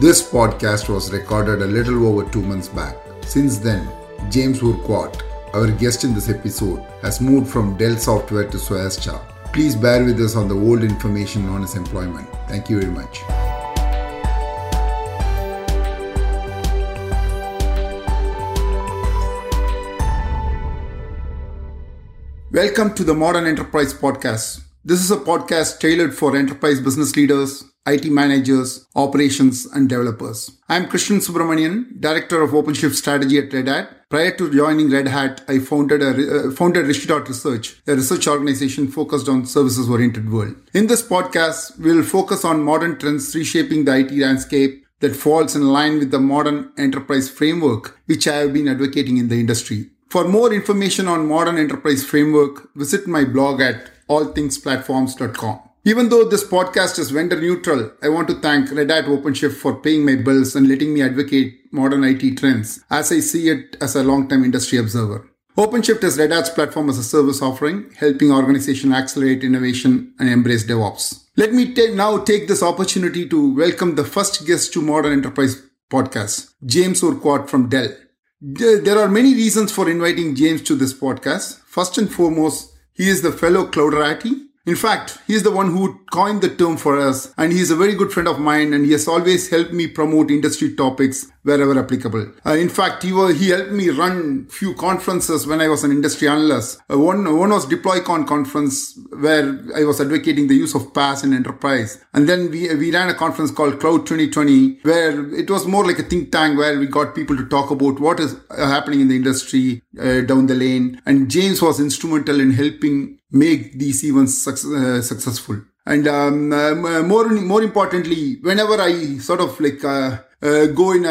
This podcast was recorded a little over two months back. Since then, James Urquhart, our guest in this episode, has moved from Dell Software to SOASTA. Please bear with us on the old information on his employment. Thank you very much. Welcome to the Modern Enterprise Podcast. This is a podcast tailored for enterprise business leaders, IT managers, operations, and developers. I'm Krishnan Subramanian, Director of OpenShift Strategy at Red Hat. Prior to joining Red Hat, I founded a, uh, founded Rishidot Research, a research organization focused on services-oriented world. In this podcast, we'll focus on modern trends reshaping the IT landscape that falls in line with the modern enterprise framework, which I have been advocating in the industry. For more information on modern enterprise framework, visit my blog at allthingsplatforms.com. Even though this podcast is vendor neutral, I want to thank Red Hat OpenShift for paying my bills and letting me advocate modern IT trends as I see it as a long-time industry observer. OpenShift is Red Hat's platform as a service offering, helping organizations accelerate innovation and embrace DevOps. Let me t- now take this opportunity to welcome the first guest to Modern Enterprise podcast, James Urquhart from Dell. There are many reasons for inviting James to this podcast. First and foremost, he is the fellow cloud Clouderati. In fact, he's the one who coined the term for us, and he's a very good friend of mine, and he has always helped me promote industry topics wherever applicable. Uh, in fact, he, he helped me run few conferences when I was an industry analyst. Uh, one, one was DeployCon conference where I was advocating the use of PaaS in enterprise. And then we, we ran a conference called Cloud 2020 where it was more like a think tank where we got people to talk about what is uh, happening in the industry uh, down the lane. And James was instrumental in helping make these events uh, successful. And um, uh, more more importantly, whenever I sort of like uh, go in,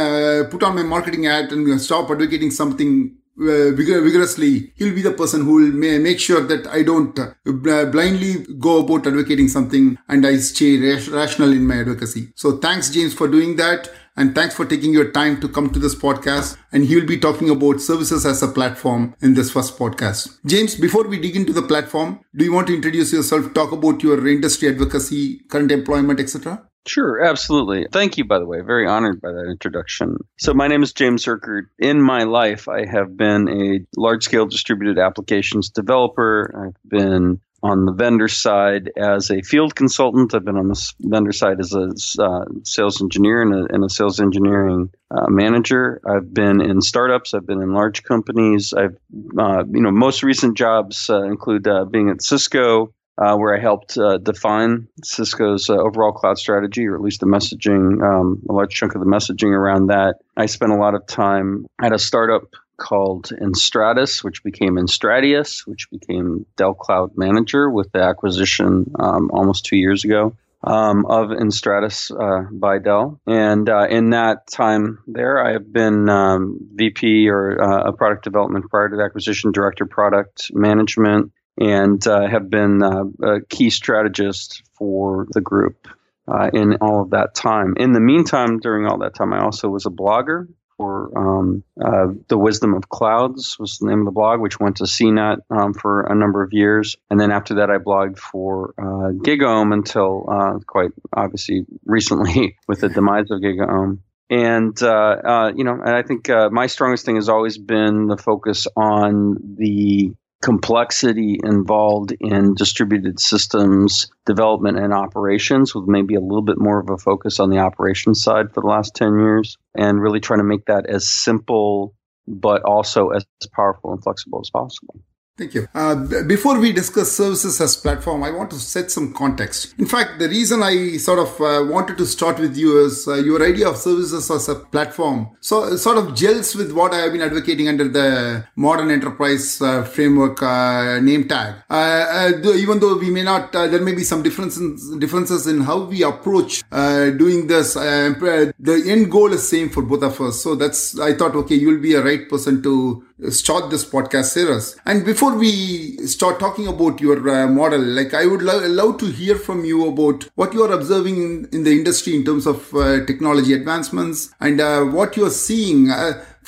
put on my marketing hat and stop advocating something uh, vigorously, he'll be the person who will make sure that I don't uh, blindly go about advocating something and I stay rational in my advocacy. So thanks, James, for doing that. And thanks for taking your time to come to this podcast. And he will be talking about services as a platform in this first podcast. James, before we dig into the platform, do you want to introduce yourself, talk about your industry advocacy, current employment, etc.? Sure, absolutely. Thank you, by the way. Very honored by that introduction. So, my name is James Urquhart. In my life, I have been a large scale distributed applications developer. I've been on the vendor side as a field consultant. I've been on the vendor side as a uh, sales engineer and a, and a sales engineering uh, manager. I've been in startups. I've been in large companies. I've, uh, you know, most recent jobs uh, include uh, being at Cisco, uh, where I helped define Cisco's overall cloud strategy, or at least the messaging, um, a large chunk of the messaging around that. I spent a lot of time at a startup called Enstratus, which became Enstratius, which became Dell Cloud Manager with the acquisition um, almost two years ago um, of Enstratus uh, by Dell. And uh, in that time there, I have been um, VP or uh, a product development prior to the acquisition, director product management, and uh, have been uh, a key strategist for the group. Uh, in all of that time. In the meantime, during all that time, I also was a blogger for um, uh, The Wisdom of Clouds was the name of the blog, which went to CNET um, for a number of years. And then after that, I blogged for uh, GigaOM until uh, quite obviously recently with the demise of GigaOM. And, uh, uh, you know, and I think uh, my strongest thing has always been the focus on the complexity involved in distributed systems development and operations with maybe a little bit more of a focus on the operations side for the last 10 years and really trying to make that as simple but also as powerful and flexible as possible. Thank you. Uh, before we discuss services as platform, I want to set some context. In fact, the reason I sort of uh, wanted to start with you is uh, your idea of services as a platform. So sort of gels with what I have been advocating under the modern enterprise uh, framework uh, name tag. Uh, even though we may not, there may be some differences differences in how we approach doing this. the end goal is same for both of us. So that's I thought, okay, you'll be a right person to start this podcast series. And before we start talking about your uh, model, like I would lo- love to hear from you about what you are observing in, in the industry in terms of uh, technology advancements and uh, what you are seeing.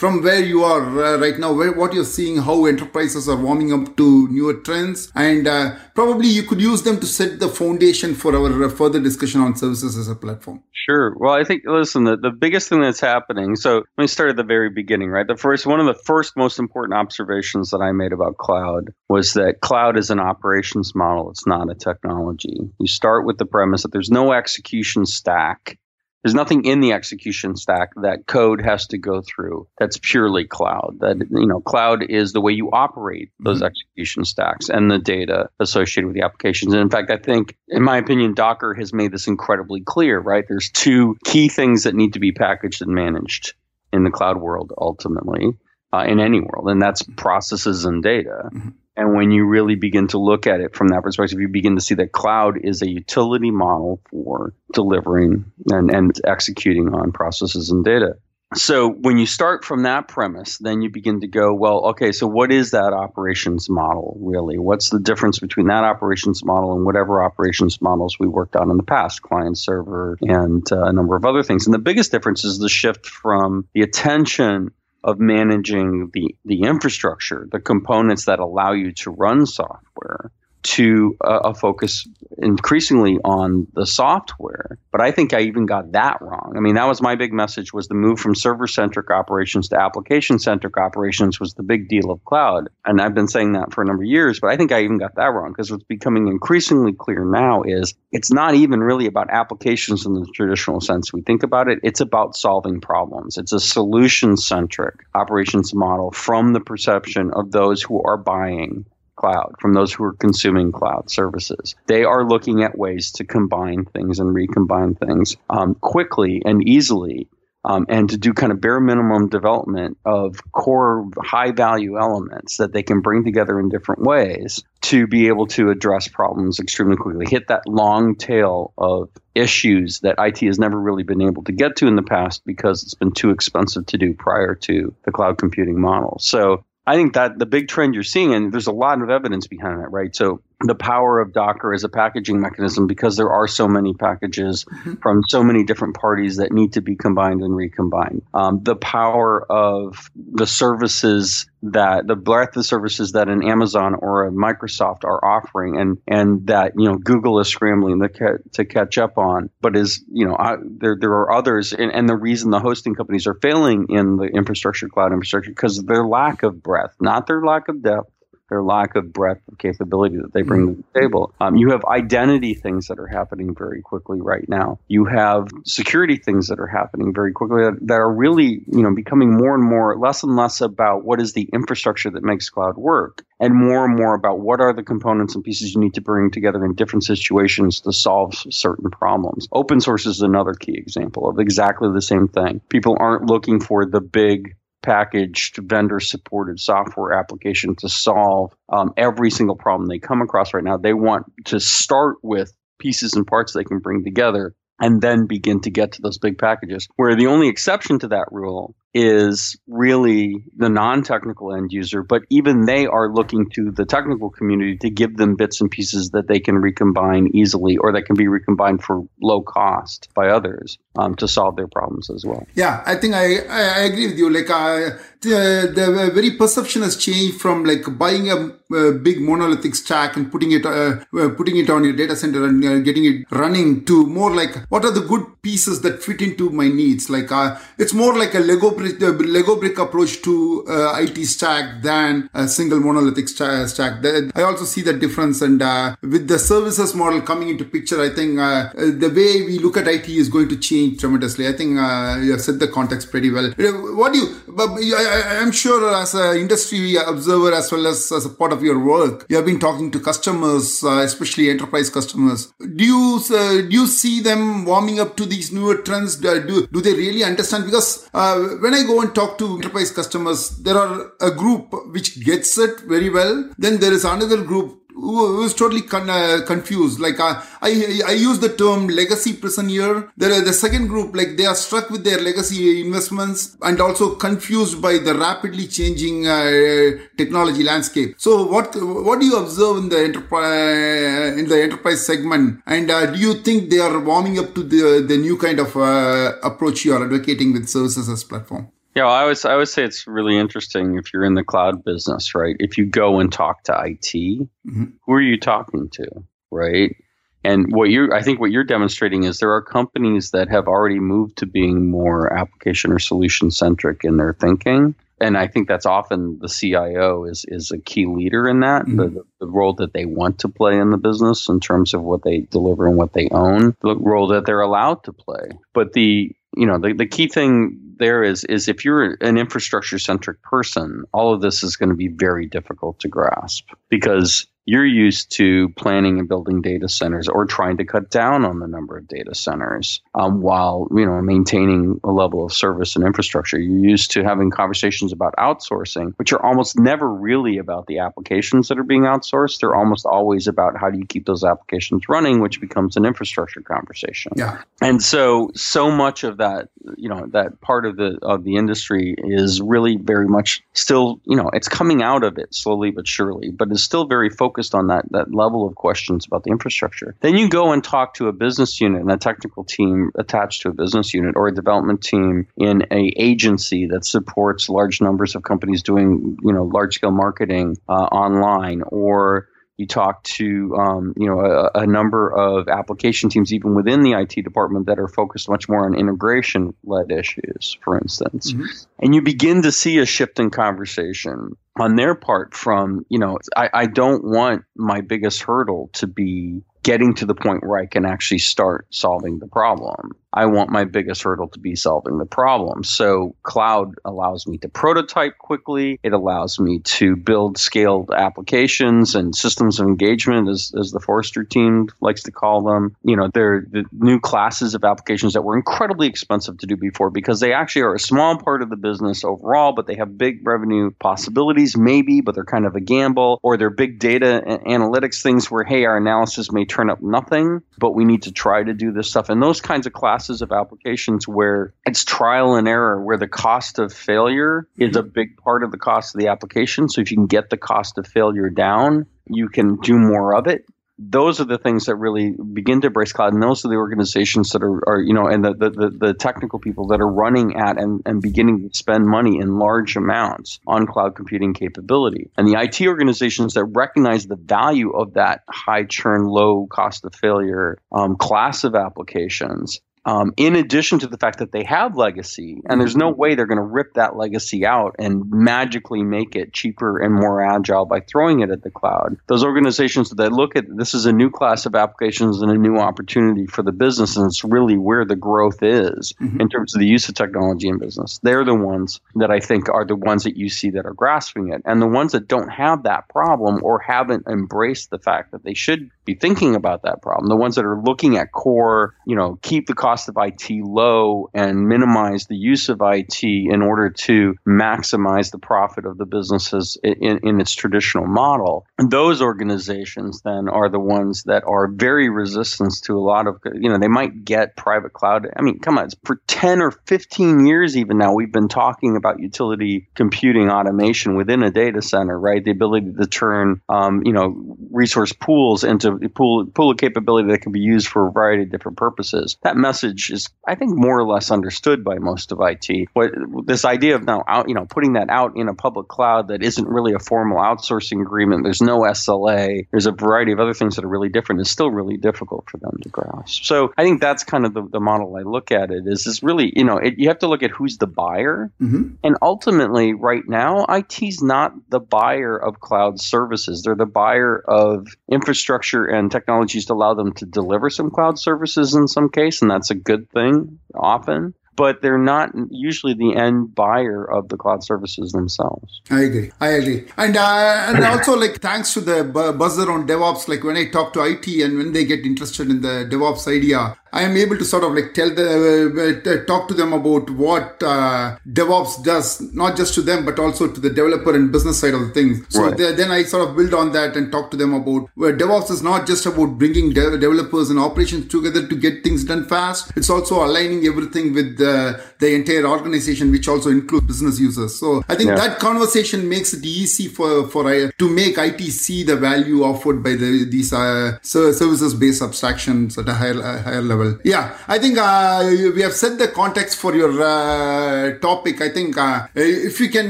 From where you are uh, right now, where, what you're seeing, how enterprises are warming up to newer trends, and uh, probably you could use them to set the foundation for our uh, further discussion on services as a platform. Sure. Well, I think listen, the, the biggest thing that's happening. So let me start at the very beginning, right? The first one of the first most important observations that I made about cloud was that cloud is an operations model. It's not a technology. You start with the premise that there's no execution stack there's nothing in the execution stack that code has to go through that's purely cloud. That you know, cloud is the way you operate those mm-hmm. execution stacks and the data associated with the applications. And in fact, I think, in my opinion, Docker has made this incredibly clear. Right? There's two key things that need to be packaged and managed in the cloud world ultimately. Uh, in any world, and that's processes and data. Mm-hmm. And when you really begin to look at it from that perspective, you begin to see that cloud is a utility model for delivering and, and executing on processes and data. So when you start from that premise, then you begin to go, well, okay, so what is that operations model really? What's the difference between that operations model and whatever operations models we worked on in the past, client server and uh, a number of other things? And the biggest difference is the shift from the attention of managing the, the infrastructure, the components that allow you to run software, to a, a, focus increasingly on the software. But I think I even got that wrong. I mean, that was my big message was the move from server-centric operations to application-centric operations was the big deal of cloud. And I've been saying that for a number of years, but I think I even got that wrong because what's becoming increasingly clear now is it's not even really about applications in the traditional sense we think about it. It's about solving problems. It's a solution-centric operations model from the perception of those who are buying cloud, from those who are consuming cloud services. They are looking at ways to combine things and recombine things um, quickly and easily. Um, and to do kind of bare minimum development of core high value elements that they can bring together in different ways to be able to address problems extremely quickly, hit that long tail of issues that IT has never really been able to get to in the past because it's been too expensive to do prior to the cloud computing model. So I think that the big trend you're seeing, and there's a lot of evidence behind that, right? So the power of Docker as a packaging mechanism because there are so many packages mm-hmm. from so many different parties that need to be combined and recombined. Um, the power of the services that the breadth of services that an Amazon or a Microsoft are offering, and and that you know Google is scrambling to, ca- to catch up on, but is you know I, there there are others, and, and the reason the hosting companies are failing in the infrastructure cloud infrastructure because of their lack of breadth, not their lack of depth their lack of breadth of capability that they bring to the table. Um, you have identity things that are happening very quickly right now. You have security things that are happening very quickly that, that are really, you know, becoming more and more less and less about what is the infrastructure that makes cloud work and more and more about what are the components and pieces you need to bring together in different situations to solve certain problems. Open source is another key example of exactly the same thing. People aren't looking for the big packaged vendor supported software application to solve um, every single problem they come across right now. They want to start with pieces and parts they can bring together and then begin to get to those big packages. Where the only exception to that rule is really the non-technical end user, but even they are looking to the technical community to give them bits and pieces that they can recombine easily or that can be recombined for low cost by others um, to solve their problems as well. Yeah, I think I, I agree with you. Like uh, the, the very perception has changed from like buying a, a big monolithic stack and putting it uh, uh, putting it on your data center and uh, getting it running to more like what are the good pieces that fit into my needs. Like uh, it's more like a Lego the Lego brick approach to uh, IT stack than a single monolithic st- stack. I also see the difference, and uh, with the services model coming into picture, I think uh, the way we look at IT is going to change tremendously. I think uh, you have set the context pretty well. Uh, what do you? I, am sure as an industry observer as well as as a part of your work, you have been talking to customers, uh, especially enterprise customers. Do you do you see them warming up to these newer trends? Do do they really understand? Because when I go and talk to enterprise customers, there are a group which gets it very well. Then there is another group was totally con- uh, confused. Like uh, I, I use the term legacy prison here. There are the second group, like they are struck with their legacy investments and also confused by the rapidly changing uh, technology landscape. So what what do you observe in the enterprise in the enterprise segment? And uh, do you think they are warming up to the the new kind of uh, approach you are advocating with services as platform? Yeah, well, I always I always say it's really interesting if you're in the cloud business, right? If you go and talk to IT, mm-hmm. who are you talking to, right? And what you're, I think what you're demonstrating is there are companies that have already moved to being more application or solution centric in their thinking. And I think that's often the CIO is, is a key leader in that, mm-hmm. the, the role that they want to play in the business in terms of what they deliver and what they own, the role that they're allowed to play. But the, you know, the, the key thing there is is if you're an infrastructure centric person, all of this is going to be very difficult to grasp because you're used to planning and building data centers or trying to cut down on the number of data centers um, while you know maintaining a level of service and infrastructure. You're used to having conversations about outsourcing, which are almost never really about the applications that are being outsourced. They're almost always about how do you keep those applications running, which becomes an infrastructure conversation. Yeah. And so so much of that, you know, that part of the of the industry is really very much still, you know, it's coming out of it slowly but surely, but it's still very focused focused on that that level of questions about the infrastructure. Then you go and talk to a business unit and a technical team attached to a business unit or a development team in a agency that supports large numbers of companies doing you know large scale marketing uh, online or you talk to um, you know a, a, number of application teams even within the IT department that are focused much more on integration led issues, for instance, mm-hmm. and you begin to see a shift in conversation on their part from, you know, I, I don't want my biggest hurdle to be getting to the point where I can actually start solving the problem. I want my biggest hurdle to be solving the problem. So cloud allows me to prototype quickly. It allows me to build scaled applications and systems of engagement, as, as the Forrester team likes to call them. You know, they're the new classes of applications that were incredibly expensive to do before because they actually are a small part of the business overall, but they have big revenue possibilities, maybe, but they're kind of a gamble, or they're big data analytics things where, hey, our analysis may turn up nothing, but we need to try to do this stuff. And those kinds of classes of applications where it's trial and error, where the cost of failure is a big part of the cost of the application. So if you can get the cost of failure down, you can do more of it. Those are the things that really begin to embrace cloud and those are the organizations that are, are you know and the, the, the, technical people that are running at and, and beginning to spend money in large amounts on cloud computing capability. And the it organizations that recognize the value of that high churn low cost of failure um, class of applications um, in addition to the fact that they have legacy, and there's no way they're going to rip that legacy out and magically make it cheaper and more agile by throwing it at the cloud. Those organizations that look at this is a new class of applications and a new opportunity for the business, and it's really where the growth is mm-hmm. in terms of the use of technology in business. They're the ones that I think are the ones that you see that are grasping it, and the ones that don't have that problem or haven't embraced the fact that they should be thinking about that problem. The ones that are looking at core, you know, keep the cost of IT low and minimize the use of IT in order to maximize the profit of the businesses in, in its traditional model. And those organizations then are the ones that are very resistant to a lot of, you know, they might get private cloud. I mean, come on, for 10 or 15 years even now, we've been talking about utility computing automation within a data center, right? The ability to turn, um, you know, resource pools into pool pool of capability that can be used for a variety of different purposes. That message is, I think, more or less understood by most of IT. What this idea of now out, you know, putting that out in a public cloud that isn't really a formal outsourcing agreement. There's no SLA. There's a variety of other things that are really different. Is still really difficult for them to grasp. So I think that's kind of the, the model I look at it. Is is really you know it, you have to look at who's the buyer, mm-hmm. and ultimately right now IT's not the buyer of cloud services. They're the buyer of infrastructure and technologies to allow them to deliver some cloud services in some case, and that's a good thing often but they're not usually the end buyer of the cloud services themselves. I agree. I agree. And uh, and also like thanks to the buzzer on DevOps, like when I talk to IT and when they get interested in the DevOps idea, I am able to sort of like tell the uh, talk to them about what uh, DevOps does, not just to them but also to the developer and business side of the things. So right. then I sort of build on that and talk to them about where DevOps is not just about bringing de- developers and operations together to get things done fast. It's also aligning everything with the, the entire organization, which also includes business users. So I think yeah. that conversation makes it easy for for uh, to make IT see the value offered by the, these uh, services based abstractions at a higher higher level level. Yeah, I think uh, we have set the context for your uh, topic. I think uh, if you can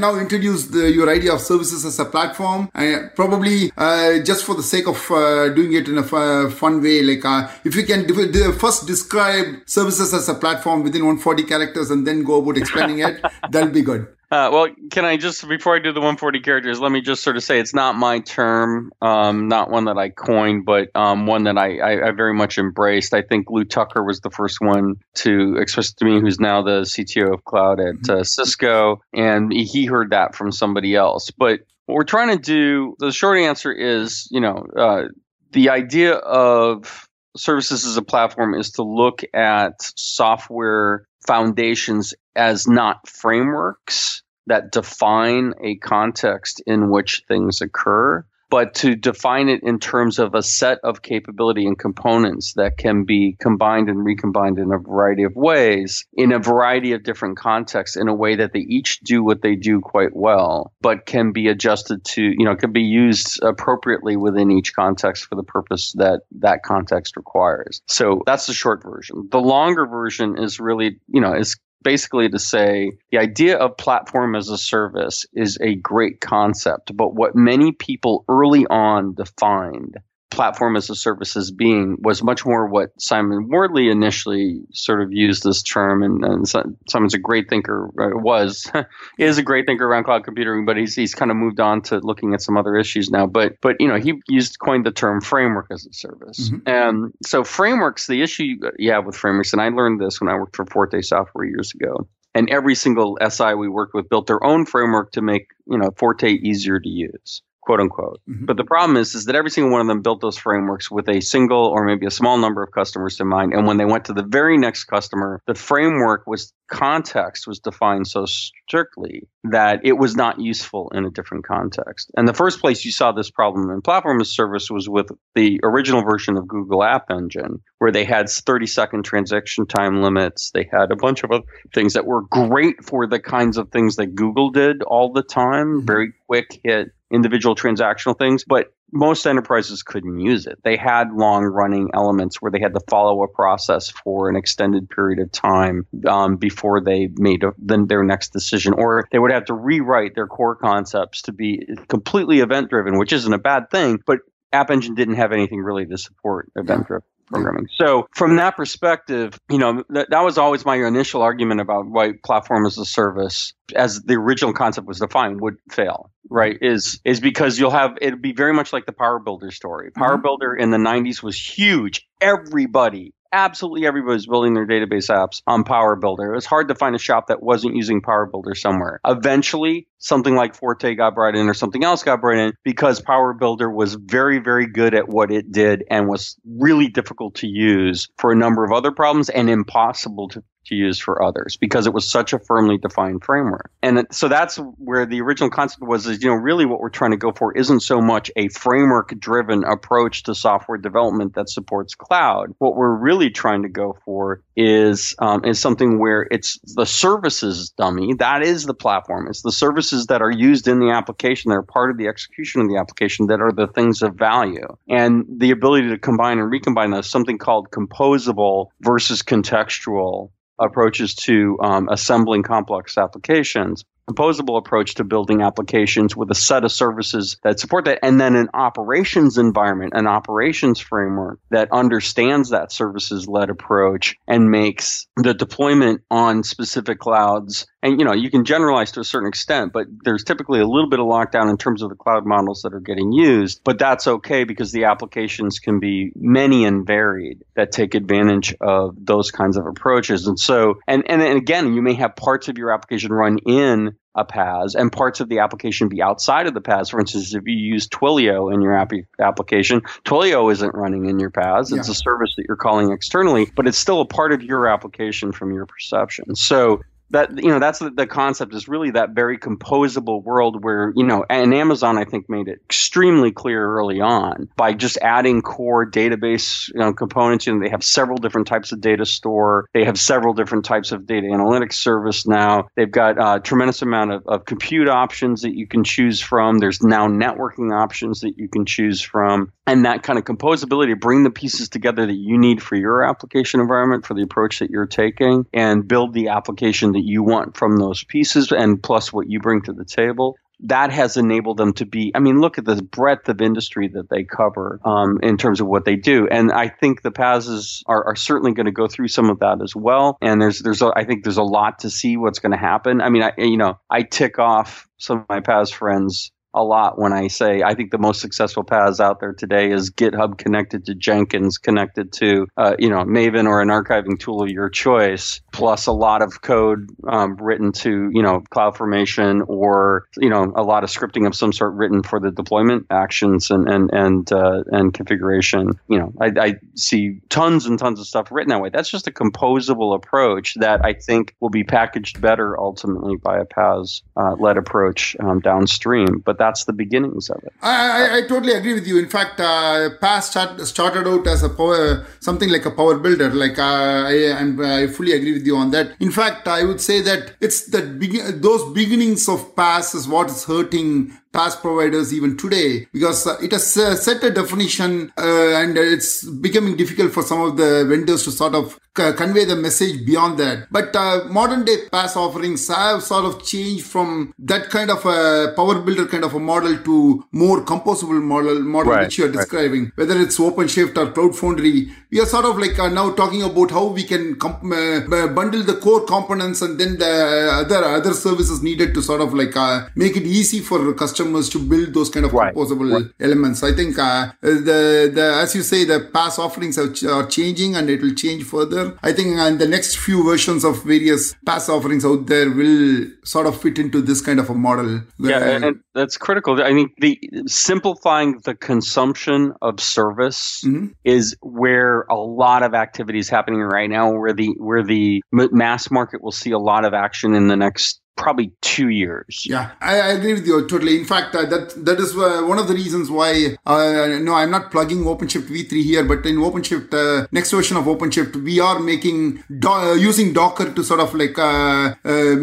now introduce the, your idea of services as a platform, uh, probably uh, just for the sake of uh, doing it in a fun way, like if you can first describe services as a platform within 140 characters and then go about explaining it, that'll be good. Uh, well, can I just before I do the 140 characters, let me just sort of say it's not my term, um, not one that I coined, but um, one that I, I, I, very much embraced. I think Lew Tucker was the first one to express to me, who's now the CTO of cloud at mm-hmm. uh, Cisco, and he heard that from somebody else. But what we're trying to do, the short answer is, you know, uh, the idea of services as a platform is to look at software foundations as not frameworks that define a context in which things occur, but to define it in terms of a set of capability and components that can be combined and recombined in a variety of ways, in a variety of different contexts, in a way that they each do what they do quite well, but can be adjusted to, you know, can be used appropriately within each context for the purpose that that context requires. So that's the short version. The longer version is really, you know, is basically to say the idea of platform as a service is a great concept, but what many people early on defined platform as a service as being was much more what Simon Wardley initially sort of used this term. And, and Simon's a great thinker, uh, was, is a great thinker around cloud computing, but he's, he's kind of moved on to looking at some other issues now. But, but you know, he used, coined the term framework as a service. Mm-hmm. And so frameworks, the issue you have with frameworks, and I learned this when I worked for Forte Software years ago, and every single SI we worked with built their own framework to make you know Forte easier to use quote unquote. Mm-hmm. But the problem is, is that every single one of them built those frameworks with a single or maybe a small number of customers in mind. And when they went to the very next customer, the framework was context was defined so strictly that it was not useful in a different context. And the first place you saw this problem in platform as service was with the original version of Google App Engine, where they had 30 second transaction time limits. They had a bunch of other things that were great for the kinds of things that Google did all the time, mm-hmm. very quick hit individual transactional things, but most enterprises couldn't use it. They had long running elements where they had to follow a process for an extended period of time um, before they made a, then their next decision, or they would have to rewrite their core concepts to be completely event driven, which isn't a bad thing, but App Engine didn't have anything really to support event driven programming. So from that perspective, you know, that, that was always my initial argument about why platform as a service, as the original concept was defined, would fail. Right? Is is because you'll have it'd be very much like the Power Builder story. Power mm-hmm. Builder in the '90s was huge. Everybody absolutely everybody's building their database apps on Power Builder. It was hard to find a shop that wasn't using Power Builder somewhere. Eventually, something like Forte got brought in or something else got brought in because Power Builder was very, very good at what it did and was really difficult to use for a number of other problems and impossible to to use for others because it was such a firmly defined framework. And so that's where the original concept was is, you know, really what we're trying to go for isn't so much a framework driven approach to software development that supports cloud. What we're really trying to go for is, um, is something where it's the services dummy. That is the platform. It's the services that are used in the application that are part of the execution of the application that are the things of value. And the ability to combine and recombine those, something called composable versus contextual approaches to um, assembling complex applications composable approach to building applications with a set of services that support that and then an operations environment an operations framework that understands that services led approach and makes the deployment on specific clouds and you know you can generalize to a certain extent but there's typically a little bit of lockdown in terms of the cloud models that are getting used but that's okay because the applications can be many and varied that take advantage of those kinds of approaches and so and and, and again you may have parts of your application run in a PaaS and parts of the application be outside of the PaaS. For instance, if you use Twilio in your app- application, Twilio isn't running in your PaaS. It's yeah. a service that you're calling externally, but it's still a part of your application from your perception. So that you know that's the, the concept is really that very composable world where you know and Amazon I think made it extremely clear early on by just adding core database you know, components. You know, they have several different types of data store. They have several different types of data analytics service now. They've got a tremendous amount of, of compute options that you can choose from. There's now networking options that you can choose from, and that kind of composability bring the pieces together that you need for your application environment for the approach that you're taking, and build the application that you want from those pieces, and plus what you bring to the table that has enabled them to be. I mean, look at the breadth of industry that they cover um, in terms of what they do, and I think the PaaS are, are certainly going to go through some of that as well. And there's there's a, I think there's a lot to see what's going to happen. I mean, I you know I tick off some of my PaaS friends a lot when I say I think the most successful PaaS out there today is GitHub connected to Jenkins, connected to uh, you know Maven or an archiving tool of your choice, plus a lot of code um, written to you know CloudFormation or you know a lot of scripting of some sort written for the deployment actions and and and uh, and configuration. You know, I, I see tons and tons of stuff written that way. That's just a composable approach that I think will be packaged better ultimately by a PaaS uh, led approach um, downstream. But that's the beginnings of it. I, I, I totally agree with you. In fact, uh, PaaS start, started out as a power, something like a power builder. Like uh, I, I fully agree with you on that. In fact, I would say that it's that begin, those beginnings of PaaS is what is hurting PaaS providers even today because uh, it has uh, set a definition uh, and it's becoming difficult for some of the vendors to sort of c- convey the message beyond that. But uh, modern day PaaS offerings have sort of changed from that kind of a power builder kind of a model to more composable model, model right, which you're describing, right. whether it's OpenShift or Cloud Foundry. We are sort of like uh, now talking about how we can comp- uh, bundle the core components and then the other other services needed to sort of like make it easy for customers customers to build those kind of right. composable right. elements. I think uh, the the as you say, the PaaS offerings are, are, changing and it will change further. I think uh, the next few versions of various PaaS offerings out there will sort of fit into this kind of a model. Yeah, and that's critical. I think the simplifying the consumption of service mm-hmm. is where a lot of activity is happening right now. Where the where the mass market will see a lot of action in the next probably two years. Yeah, I, I, agree with you totally. In fact, uh, that that is uh, one of the reasons why. Uh, no, I'm not plugging OpenShift v3 here, but in OpenShift, uh, next version of OpenShift, we are making do- uh, using Docker to sort of like uh,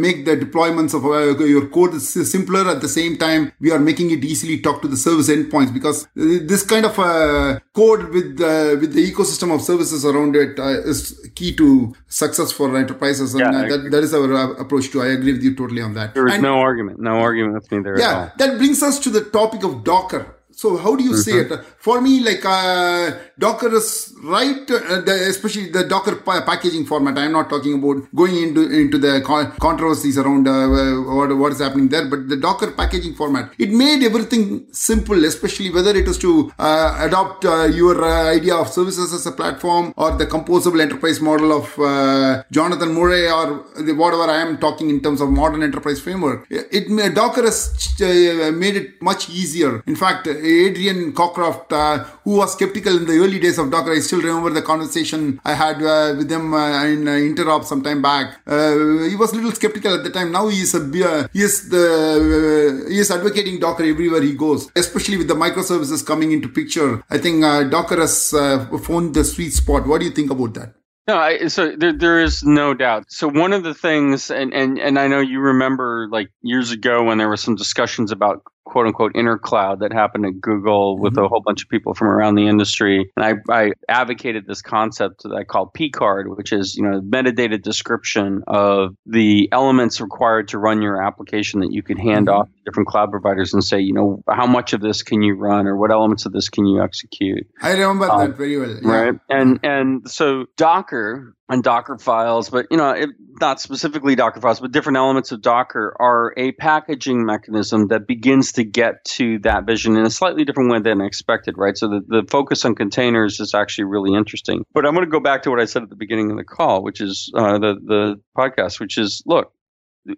make the deployments of your code simpler. At the same time, we are making it easily talk to the service endpoints because this kind of code with with the ecosystem of services around it is key to success for enterprises, and yeah, that, that is our approach too. I agree with you totally on that. There is and, no argument, no argument with me there. Yeah, that brings us to the topic of Docker. So how do you mm-hmm. say it? For me, like uh, Docker is right, uh, the, especially the Docker pa- packaging format. I'm not talking about going into into the con- controversies around uh, what, what is happening there, but the Docker packaging format it made everything simple, especially whether it is to uh, adopt uh, your uh, idea of services as a platform or the composable enterprise model of Jonathan Murray or the, whatever I am talking in terms of modern enterprise framework. It, it Docker has made it much easier. In fact Adrian Cockcroft, uh, who was skeptical in the early days of Docker. I still remember the conversation I had uh, with him uh, in uh, Interop some time back. Uh, he was a little skeptical at the time. Now he is a uh, he is the he is advocating Docker everywhere he goes, especially with the microservices coming into picture. I think Docker has found the sweet spot. What do you think about that? No, I, so there, there is no doubt. So one of the things, and, and, and I know you remember like years ago when there were some discussions about quote unquote inner cloud that happened at Google with mm-hmm. a whole bunch of people from around the industry. And I, I advocated this concept that I call P-card, which is, you know, metadata description of the elements required to run your application that you could hand mm-hmm. off to different cloud providers and say, you know, how much of this can you run or what elements of this can you execute? I remember um, that very well. Yeah. Right. And, and so Docker and Docker files, but you know, it, not specifically Docker files, but different elements of Docker are a packaging mechanism that begins to get to that vision in a slightly different way than expected, right? So the, the focus on containers is actually really interesting. But I'm going to go back to what I said at the beginning of the call, which is uh, the the podcast, which is look,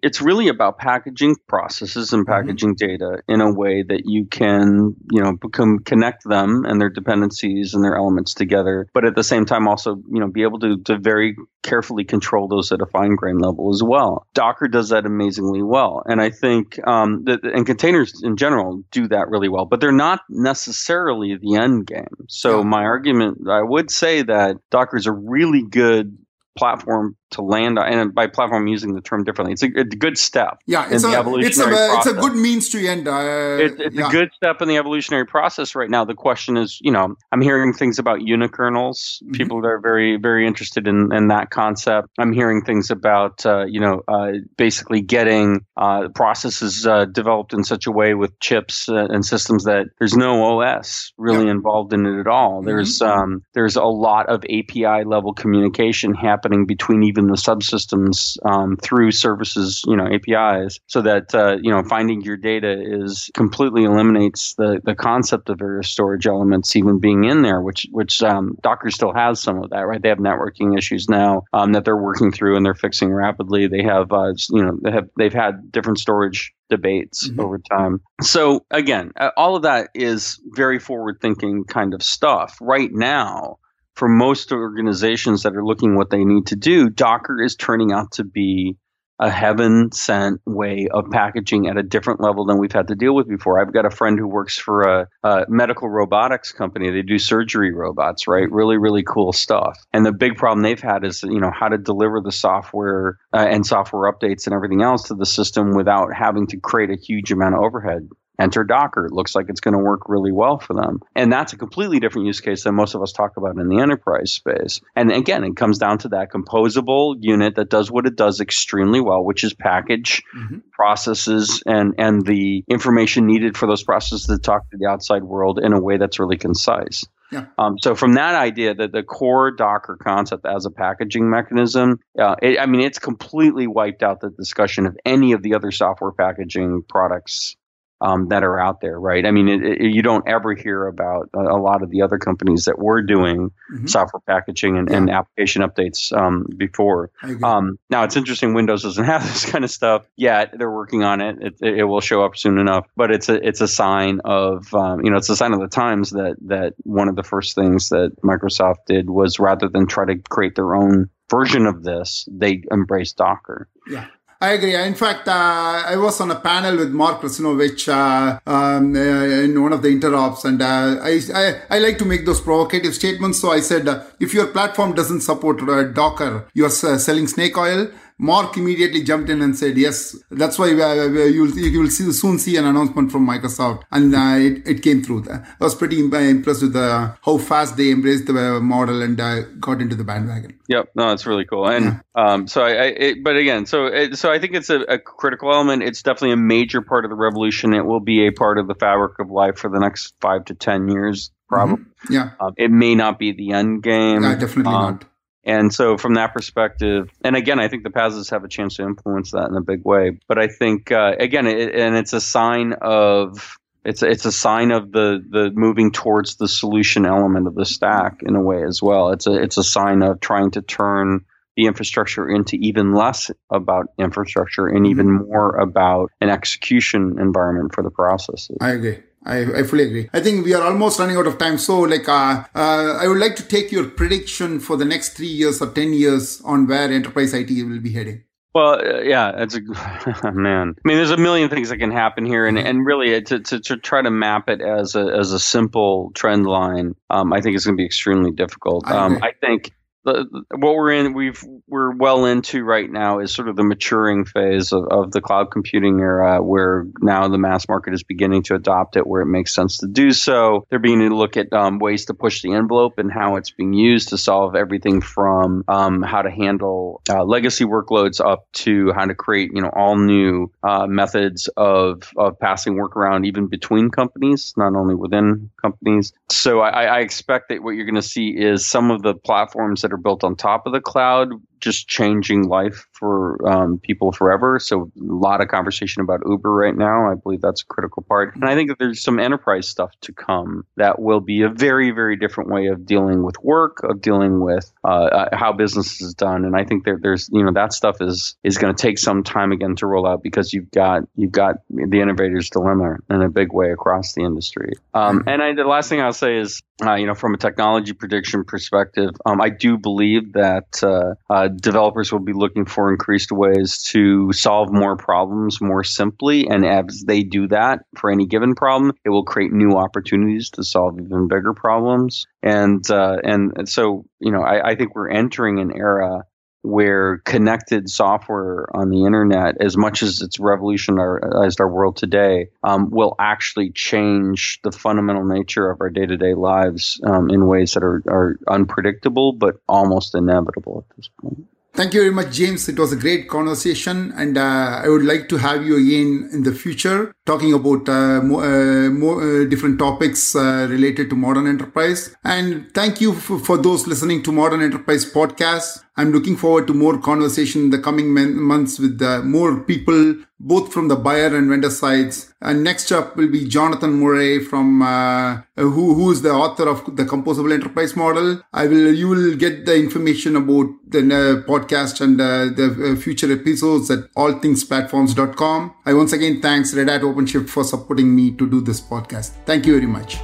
it's really about packaging processes and mm-hmm. packaging mm-hmm. data in a way that you can, you know, become connect them and their dependencies and their elements together, but at the same time also, you know, be able to, to very carefully control those at a fine grain level as well. Docker does that amazingly well, and I think um, that and containers in general do that really well, but they're not necessarily the end game. So my argument, I would say that Docker is a really good platform to land on, and by platform, I'm using the term differently. It's a, a good step. Yeah, it's a, it's a, it's a good means to end. Uh, it, it's yeah. a good step in the evolutionary process right now. The question is, you know, I'm hearing things about unikernels. Mm-hmm. People that are very, very interested in, in that concept. I'm hearing things about, uh, you know, uh, basically getting uh, processes uh, developed in such a way with chips uh, and systems that there's no OS really yeah. involved in it at all. Mm-hmm. There's um, there's a lot of API level communication happening between even the subsystems um, through services, you know, APIs, so that uh, you know finding your data is completely eliminates the the concept of various storage elements even being in there, which which um, Docker still has some of that, right? They have networking issues now um, that they're working through and they're fixing rapidly. They have uh, you know they have they've had different storage debates mm-hmm. over time. So again, uh, all of that is very forward thinking kind of stuff. Right now, for most organizations that are looking what they need to do, Docker is turning out to be a heaven sent way of packaging at a different level than we've had to deal with before. I've got a friend who works for a, a, medical robotics company. They do surgery robots, right? Really, really cool stuff. And the big problem they've had is, you know, how to deliver the software uh, and software updates and everything else to the system without having to create a huge amount of overhead enter Docker. It looks like it's going to work really well for them. And that's a completely different use case than most of us talk about in the enterprise space. And again, it comes down to that composable unit that does what it does extremely well, which is package mm-hmm. processes and, and the information needed for those processes to talk to the outside world in a way that's really concise. Yeah. Um, so from that idea that the core Docker concept as a packaging mechanism, uh, it, I mean, it's completely wiped out the discussion of any of the other software packaging products um, that are out there, right? I mean, it, it, you don't ever hear about a, a, lot of the other companies that were doing mm-hmm. software packaging and, yeah. and application updates um, before. Um, now, it's interesting. Windows doesn't have this kind of stuff yet. They're working on it. It, it will show up soon enough. But it's a it's a sign of um, you know it's a sign of the times that that one of the first things that Microsoft did was rather than try to create their own version of this, they embraced Docker. Yeah. I agree. In fact, uh, I was on a panel with Mark Russinovich uh, um, uh, in one of the interops, and uh, I, I, I like to make those provocative statements. So I said, uh, if your platform doesn't support uh, Docker, you're selling snake oil. Mark immediately jumped in and said, "Yes, that's why uh, you'll you will see, soon see an announcement from Microsoft." And uh, it, it came through. That. I was pretty impressed with uh, how fast they embraced the model and uh, got into the bandwagon. Yep, no, that's really cool. And yeah. um, so I, I it, but again, so it, so I think it's a, a, critical element. It's definitely a major part of the revolution. It will be a part of the fabric of life for the next five to ten years, probably. Mm-hmm. Yeah, um, it may not be the end game. Yeah, definitely um, not and so, from that perspective, and again, I think the PaaSes have a chance to influence that in a big way. But I think, uh, again, it, and it's a sign of it's it's a sign of the the moving towards the solution element of the stack in a way as well. It's a it's a sign of trying to turn the infrastructure into even less about infrastructure and even more about an execution environment for the processes. I agree. I, I fully agree. I think we are almost running out of time. So, like, uh, uh, I would like to take your prediction for the next three years or 10 years on where enterprise IT will be heading. Well, uh, yeah, that's a man. I mean, there's a million things that can happen here, and, and really to, to, to try to map it as a as a simple trend line, um, I think it's going to be extremely difficult. I, um, I think the, what we're in we've we're well into right now is sort of the maturing phase of, of the cloud computing era where now the mass market is beginning to adopt it where it makes sense to do so. They're beginning to look at um, ways to push the envelope and how it's being used to solve everything from um, how to handle uh, legacy workloads up to how to create you know all new uh, methods of of passing work around even between companies not only within companies. So I, I expect that what you're going to see is some of the platforms that are built on top of the cloud just changing life for um, people forever. So a lot of conversation about Uber right now. I believe that's a critical part. And I think that there's some enterprise stuff to come that will be a very, very different way of dealing with work, of dealing with uh, uh how business is done. And I think there's, you know, that stuff is is going to take some time again to roll out because you've got you've got the innovator's dilemma in a big way across the industry. Um, and I, the last thing I'll say is, uh, you know, from a technology prediction perspective, um, I do believe that uh, uh, developers will be looking for increased ways to solve more problems more simply. And as they do that for any given problem, it will create new opportunities to solve even bigger problems. And uh, and so, you know, I, I think we're entering an era where connected software on the internet, as much as it's revolutionized our world today, um, will actually change the fundamental nature of our day to day lives um, in ways that are, are unpredictable but almost inevitable at this point. Thank you very much, James. It was a great conversation, and uh, I would like to have you again in the future talking about uh, more, uh, more uh, different topics uh, related to modern enterprise. And thank you for, for those listening to Modern Enterprise podcast. I'm looking forward to more conversation in the coming months with uh, more people, both from the buyer and vendor sides. And next up will be Jonathan Murray from uh, who who is the author of the Composable Enterprise Model. I will you will get the information about the uh, podcast and uh, the uh, future episodes at allthingsplatforms.com. I once again thanks Red Hat OpenShift for supporting me to do this podcast. Thank you very much.